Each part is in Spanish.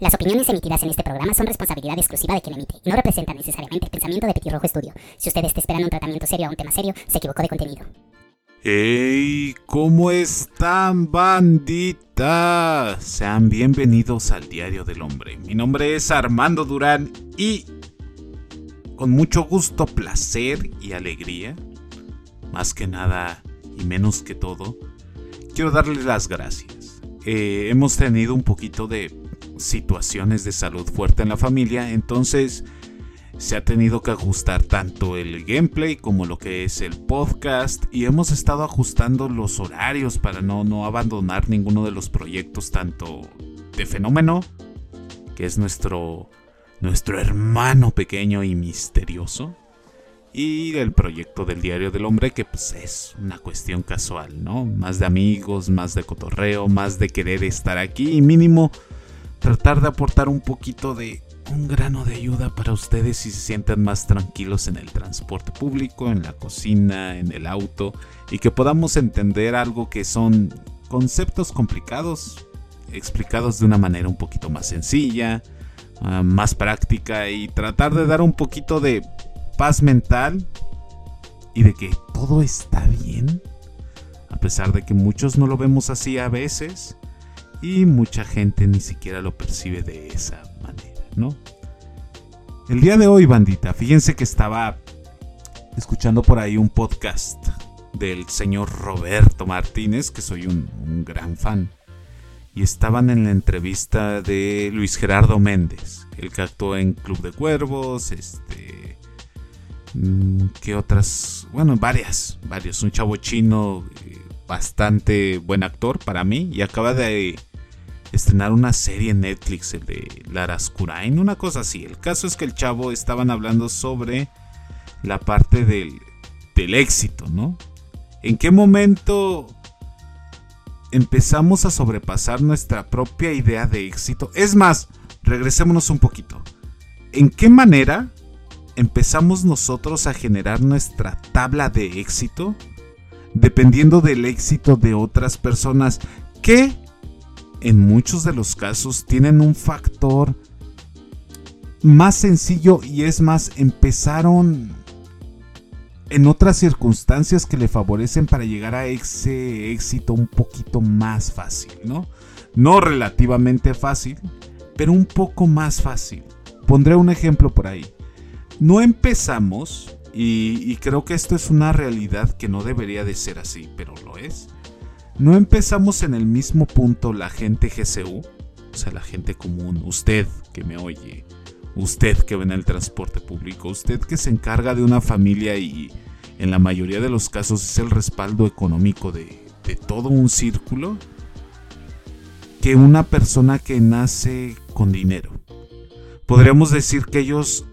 Las opiniones emitidas en este programa son responsabilidad exclusiva de quien emite y no representan necesariamente el pensamiento de Petirrojo Estudio. Si usted está esperando un tratamiento serio a un tema serio, se equivocó de contenido. ¡Hey! ¿Cómo están, bandita? Sean bienvenidos al Diario del Hombre. Mi nombre es Armando Durán y con mucho gusto, placer y alegría, más que nada y menos que todo, quiero darles las gracias. Eh, hemos tenido un poquito de situaciones de salud fuerte en la familia, entonces se ha tenido que ajustar tanto el gameplay como lo que es el podcast y hemos estado ajustando los horarios para no, no abandonar ninguno de los proyectos tanto de fenómeno, que es nuestro, nuestro hermano pequeño y misterioso, y el proyecto del Diario del Hombre, que pues es una cuestión casual, ¿no? Más de amigos, más de cotorreo, más de querer estar aquí y mínimo tratar de aportar un poquito de un grano de ayuda para ustedes si se sientan más tranquilos en el transporte público, en la cocina, en el auto y que podamos entender algo que son conceptos complicados explicados de una manera un poquito más sencilla, ah, más práctica y tratar de dar un poquito de paz mental y de que todo está bien, a pesar de que muchos no lo vemos así a veces y mucha gente ni siquiera lo percibe de esa manera, ¿no? El día de hoy, bandita, fíjense que estaba escuchando por ahí un podcast del señor Roberto Martínez, que soy un, gran fan. Y estaban en la entrevista de Luis Gerardo Méndez, el que actuó en Club de Cuervos, este... mm, ¿Qué otras? Bueno, varias, varios. Un chavo chino eh, bastante buen actor para mí y acaba de estrenar una serie en Netflix, el de Laras Kurain, una cosa así. El caso es que el chavo estaban hablando sobre la parte del, del éxito, ¿no? ¿En qué momento empezamos a sobrepasar nuestra propia idea de éxito? Es más, regresémonos un poquito. ¿En qué manera empezamos nosotros a generar nuestra tabla de éxito? Dependiendo del éxito de otras personas. ¿Qué en muchos de los casos tienen un factor más sencillo y es más, empezaron en otras circunstancias que le favorecen para llegar a ese éxito un poquito más fácil, ¿no? No relativamente fácil, pero un poco más fácil. Pondré un ejemplo por ahí. No empezamos, y, y creo que esto es una realidad que no debería de ser así, pero lo es ¿No empezamos en el mismo punto la gente GCU? O sea, la gente común, usted que me oye, usted que ve en el transporte público, usted que se encarga de una familia y en la mayoría de los casos es el respaldo económico de, de todo un círculo, que una persona que nace con dinero. Podríamos decir que ellos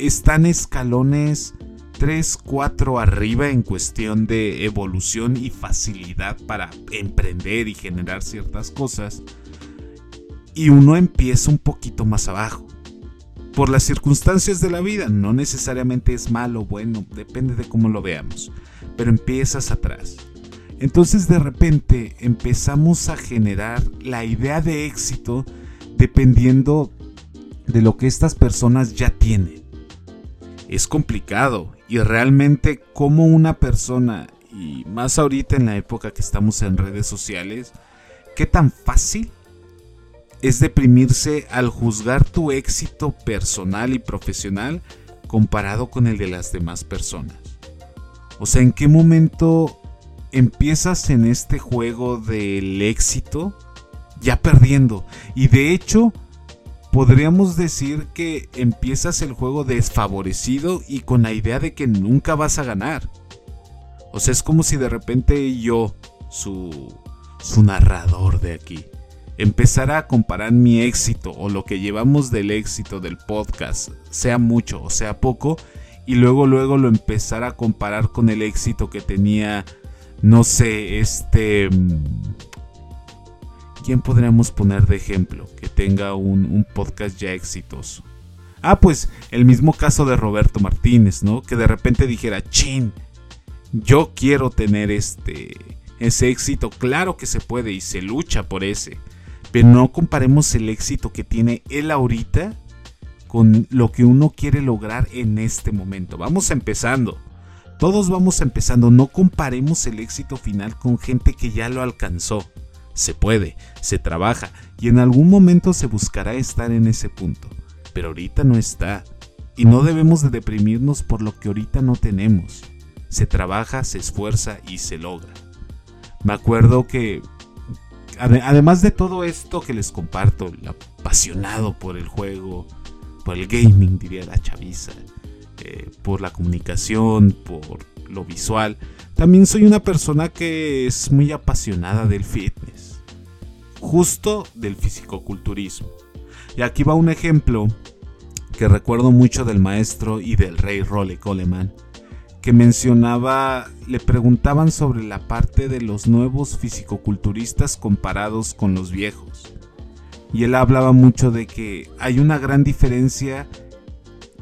están escalones 3, 4 arriba en cuestión de evolución y facilidad para emprender y generar ciertas cosas. Y uno empieza un poquito más abajo. Por las circunstancias de la vida, no necesariamente es malo o bueno, depende de cómo lo veamos. Pero empiezas atrás. Entonces de repente empezamos a generar la idea de éxito dependiendo de lo que estas personas ya tienen. Es complicado y realmente como una persona, y más ahorita en la época que estamos en redes sociales, qué tan fácil es deprimirse al juzgar tu éxito personal y profesional comparado con el de las demás personas. O sea, ¿en qué momento empiezas en este juego del éxito ya perdiendo? Y de hecho, podríamos decir que empiezas el juego desfavorecido y con la idea de que nunca vas a ganar. O sea, es como si de repente yo, su, su narrador de aquí, empezara a comparar mi éxito o lo que llevamos del éxito del podcast, sea mucho o sea poco, y luego luego lo empezara a comparar con el éxito que tenía, no sé, este... ¿Quién podríamos poner de ejemplo que tenga un, podcast ya exitoso? Ah, pues el mismo caso de Roberto Martínez, ¿no? Que de repente dijera, chin, yo quiero tener este ese éxito, claro que se puede y se lucha por ese. Pero no comparemos el éxito que tiene él ahorita con lo que uno quiere lograr en este momento. Vamos empezando. Todos vamos empezando. No comparemos el éxito final con gente que ya lo alcanzó. Se puede, se trabaja y en algún momento se buscará estar en ese punto. Pero ahorita no está. Y no debemos de deprimirnos por lo que ahorita no tenemos. Se trabaja, se esfuerza y se logra. Me acuerdo que además de todo esto que les comparto, apasionado por el juego, por el gaming, diría la chaviza, eh, por la comunicación, por lo visual, también soy una persona que es muy apasionada del fitness, justo del fisicoculturismo. Y aquí va un ejemplo que recuerdo mucho del maestro y del rey Role Coleman que mencionaba, le preguntaban sobre la parte de los nuevos fisicoculturistas comparados con los viejos. Y él hablaba mucho de que hay una gran diferencia,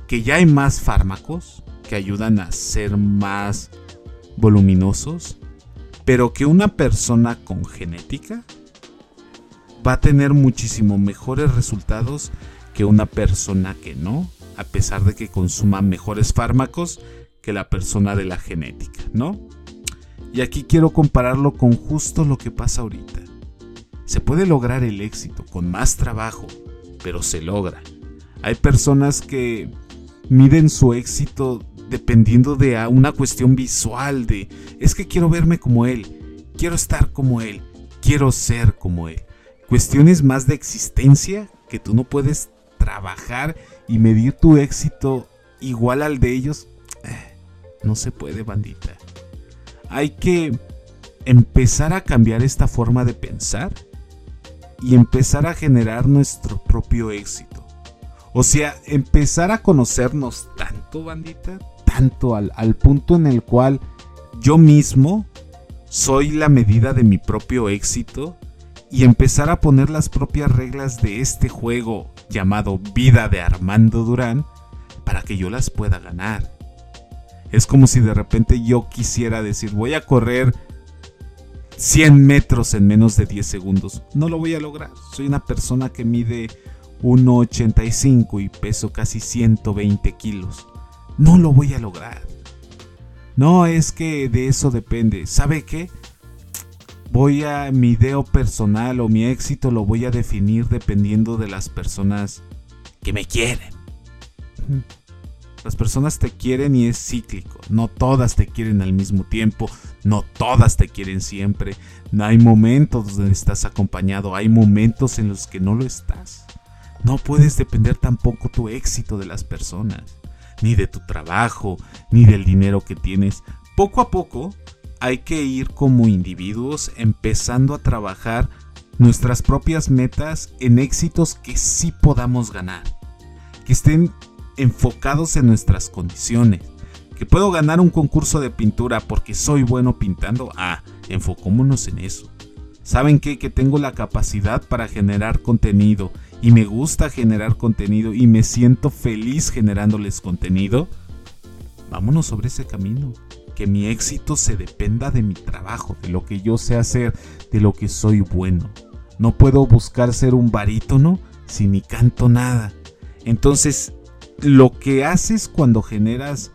que ya hay más fármacos que ayudan a ser más voluminosos, pero que una persona con genética va a tener muchísimo mejores resultados que una persona que no, a pesar de que consuma mejores fármacos que la persona de la genética, ¿no? Y aquí quiero compararlo con justo lo que pasa ahorita. Se puede lograr el éxito con más trabajo, pero se logra. Hay personas que miden su éxito dependiendo de una cuestión visual de es que quiero verme como él, quiero estar como él, quiero ser como él. Cuestiones más de existencia que tú no puedes trabajar y medir tu éxito igual al de ellos no se puede, bandita. Hay que empezar a cambiar esta forma de pensar y empezar a generar nuestro propio éxito. O sea, empezar a conocernos tanto, bandita, tanto al, al, punto en el cual yo mismo soy la medida de mi propio éxito y empezar a poner las propias reglas de este juego llamado Vida de Armando Durán para que yo las pueda ganar. Es como si de repente yo quisiera decir, voy a correr 100 metros en menos de 10 segundos. No lo voy a lograr. Soy una persona que mide 1,85 y peso casi 120 kilos. No lo voy a lograr. No es que de eso depende. ¿Sabe qué? Voy a mi ideo personal o mi éxito lo voy a definir dependiendo de las personas que me quieren. Las personas te quieren y es cíclico. No todas te quieren al mismo tiempo. No todas te quieren siempre. No hay momentos donde estás acompañado. Hay momentos en los que no lo estás. No puedes depender tampoco tu éxito de las personas. Ni de tu trabajo. Ni del dinero que tienes. Poco a poco hay que ir como individuos empezando a trabajar nuestras propias metas en éxitos que sí podamos ganar. Que estén enfocados en nuestras condiciones. Que puedo ganar un concurso de pintura porque soy bueno pintando. Ah, enfocémonos en eso. ¿Saben qué? Que tengo la capacidad para generar contenido y me gusta generar contenido y me siento feliz generándoles contenido. Vámonos sobre ese camino. Que mi éxito se dependa de mi trabajo, de lo que yo sé hacer, de lo que soy bueno. No puedo buscar ser un barítono si ni canto nada. Entonces, lo que haces cuando generas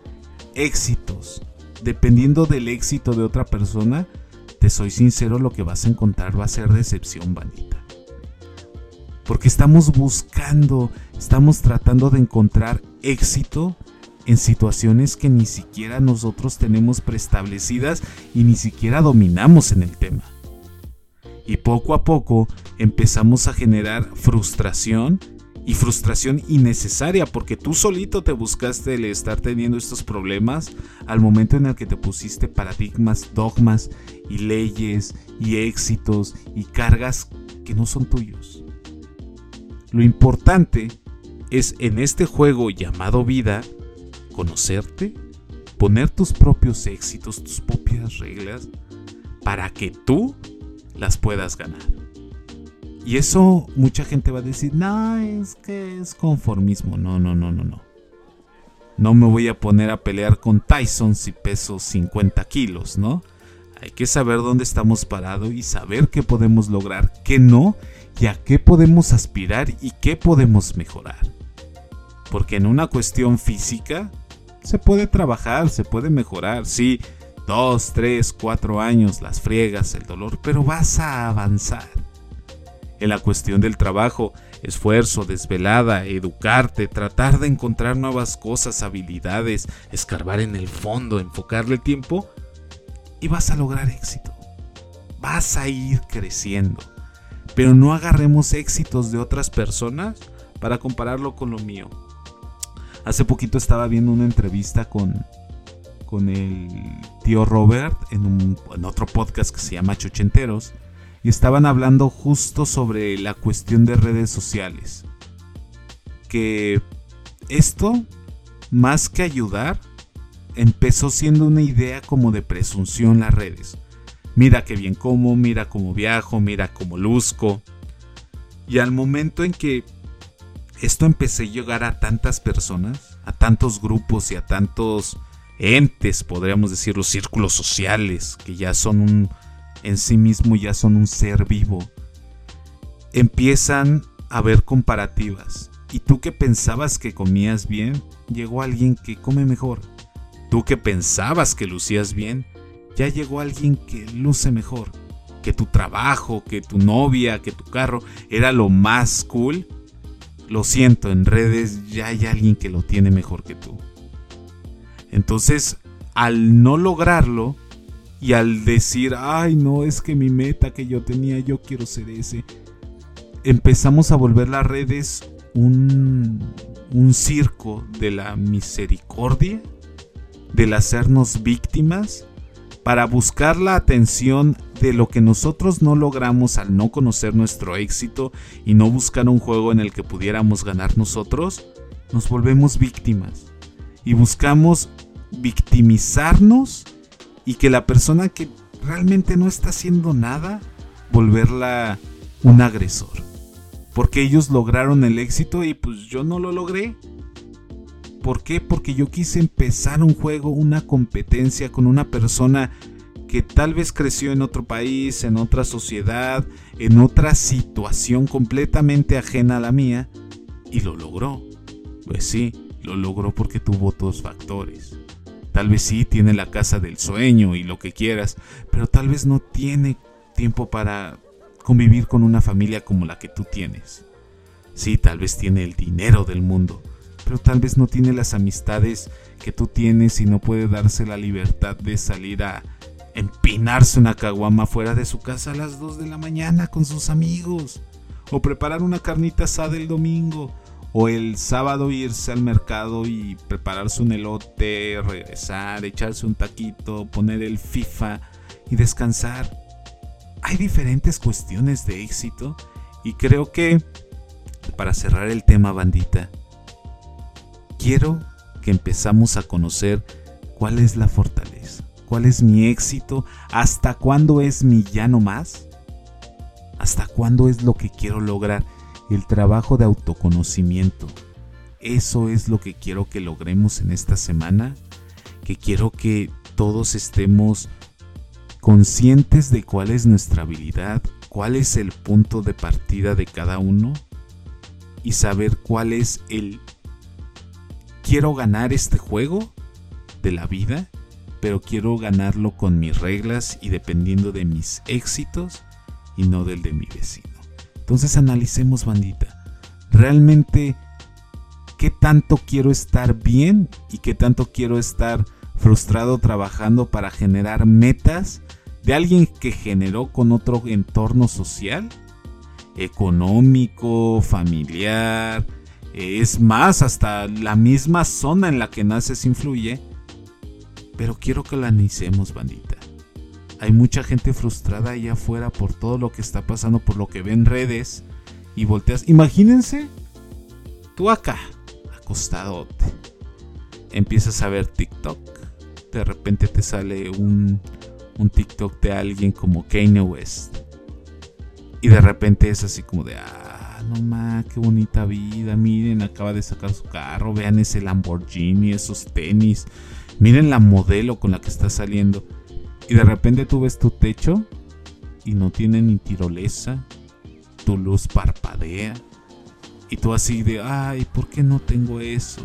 éxitos, dependiendo del éxito de otra persona, te soy sincero, lo que vas a encontrar va a ser decepción, bandita. Porque estamos buscando, estamos tratando de encontrar éxito en situaciones que ni siquiera nosotros tenemos preestablecidas y ni siquiera dominamos en el tema. Y poco a poco empezamos a generar frustración y frustración innecesaria porque tú solito te buscaste el estar teniendo estos problemas al momento en el que te pusiste paradigmas, dogmas y leyes y éxitos y cargas que no son tuyos. Lo importante es en este juego llamado vida conocerte, poner tus propios éxitos, tus propias reglas para que tú las puedas ganar. Y eso mucha gente va a decir, no, es que es conformismo. No, no, no, no, no. No me voy a poner a pelear con Tyson si peso 50 kilos, ¿no? Hay que saber dónde estamos parados y saber qué podemos lograr, qué no, y a qué podemos aspirar y qué podemos mejorar. Porque en una cuestión física se puede trabajar, se puede mejorar, sí, dos, tres, cuatro años las friegas, el dolor, pero vas a avanzar. En la cuestión del trabajo, esfuerzo, desvelada, educarte, tratar de encontrar nuevas cosas, habilidades, escarbar en el fondo, enfocarle tiempo y vas a lograr éxito. Vas a ir creciendo. Pero no agarremos éxitos de otras personas para compararlo con lo mío. Hace poquito estaba viendo una entrevista con, con el tío Robert en, un, en otro podcast que se llama Chochenteros y estaban hablando justo sobre la cuestión de redes sociales. Que esto, más que ayudar, empezó siendo una idea como de presunción las redes. Mira qué bien como, mira cómo viajo, mira cómo luzco. Y al momento en que esto empecé a llegar a tantas personas, a tantos grupos y a tantos entes, podríamos decir, los círculos sociales, que ya son un, en sí mismo ya son un ser vivo, empiezan a ver comparativas. Y tú que pensabas que comías bien, llegó alguien que come mejor. Tú que pensabas que lucías bien, ya llegó alguien que luce mejor. Que tu trabajo, que tu novia, que tu carro era lo más cool. Lo siento, en redes ya hay alguien que lo tiene mejor que tú. Entonces, al no lograrlo, y al decir, ay, no, es que mi meta que yo tenía, yo quiero ser ese, empezamos a volver las redes un, un circo de la misericordia, del hacernos víctimas, para buscar la atención de lo que nosotros no logramos al no conocer nuestro éxito y no buscar un juego en el que pudiéramos ganar nosotros, nos volvemos víctimas y buscamos victimizarnos y que la persona que realmente no está haciendo nada, volverla un agresor. Porque ellos lograron el éxito y pues yo no lo logré. ¿Por qué? Porque yo quise empezar un juego, una competencia con una persona que tal vez creció en otro país, en otra sociedad, en otra situación completamente ajena a la mía, y lo logró. Pues sí, lo logró porque tuvo dos factores. Tal vez sí tiene la casa del sueño y lo que quieras, pero tal vez no tiene tiempo para convivir con una familia como la que tú tienes. Sí, tal vez tiene el dinero del mundo, pero tal vez no tiene las amistades que tú tienes y no puede darse la libertad de salir a empinarse una caguama fuera de su casa a las 2 de la mañana con sus amigos, o preparar una carnita asada el domingo, o el sábado irse al mercado y prepararse un elote, regresar, echarse un taquito, poner el FIFA y descansar. Hay diferentes cuestiones de éxito y creo que para cerrar el tema bandita, quiero que empezamos a conocer cuál es la fortaleza, cuál es mi éxito, hasta cuándo es mi ya no más, hasta cuándo es lo que quiero lograr el trabajo de autoconocimiento. Eso es lo que quiero que logremos en esta semana, que quiero que todos estemos conscientes de cuál es nuestra habilidad, cuál es el punto de partida de cada uno y saber cuál es el quiero ganar este juego de la vida, pero quiero ganarlo con mis reglas y dependiendo de mis éxitos y no del de mi vecino. Entonces analicemos, bandita. Realmente, ¿qué tanto quiero estar bien y qué tanto quiero estar frustrado trabajando para generar metas de alguien que generó con otro entorno social, económico, familiar? Es más, hasta la misma zona en la que naces influye. Pero quiero que lo analicemos, bandita. Hay mucha gente frustrada allá afuera por todo lo que está pasando, por lo que ven redes y volteas. Imagínense, tú acá, acostado, empiezas a ver TikTok. De repente te sale un, un TikTok de alguien como Kanye West. Y de repente es así como de, no qué bonita vida. Miren, acaba de sacar su carro. Vean ese Lamborghini, esos tenis. Miren la modelo con la que está saliendo. Y de repente tú ves tu techo y no tiene ni tirolesa, tu luz parpadea y tú así de, ay, ¿por qué no tengo eso?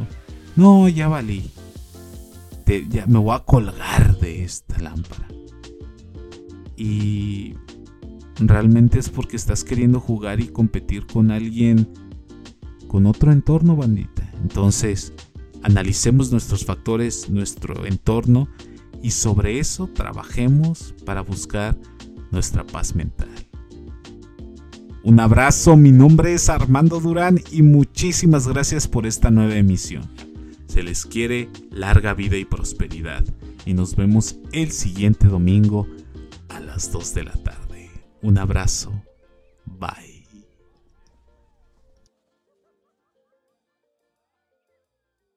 No, ya valí. ya me voy a colgar de esta lámpara. Y realmente es porque estás queriendo jugar y competir con alguien con otro entorno, bandita. Entonces, analicemos nuestros factores, nuestro entorno y sobre eso trabajemos para buscar nuestra paz mental. Un abrazo, mi nombre es Armando Durán y muchísimas gracias por esta nueva emisión. Se les quiere larga vida y prosperidad y nos vemos el siguiente domingo a las 2 de la tarde. Un abrazo. Bye.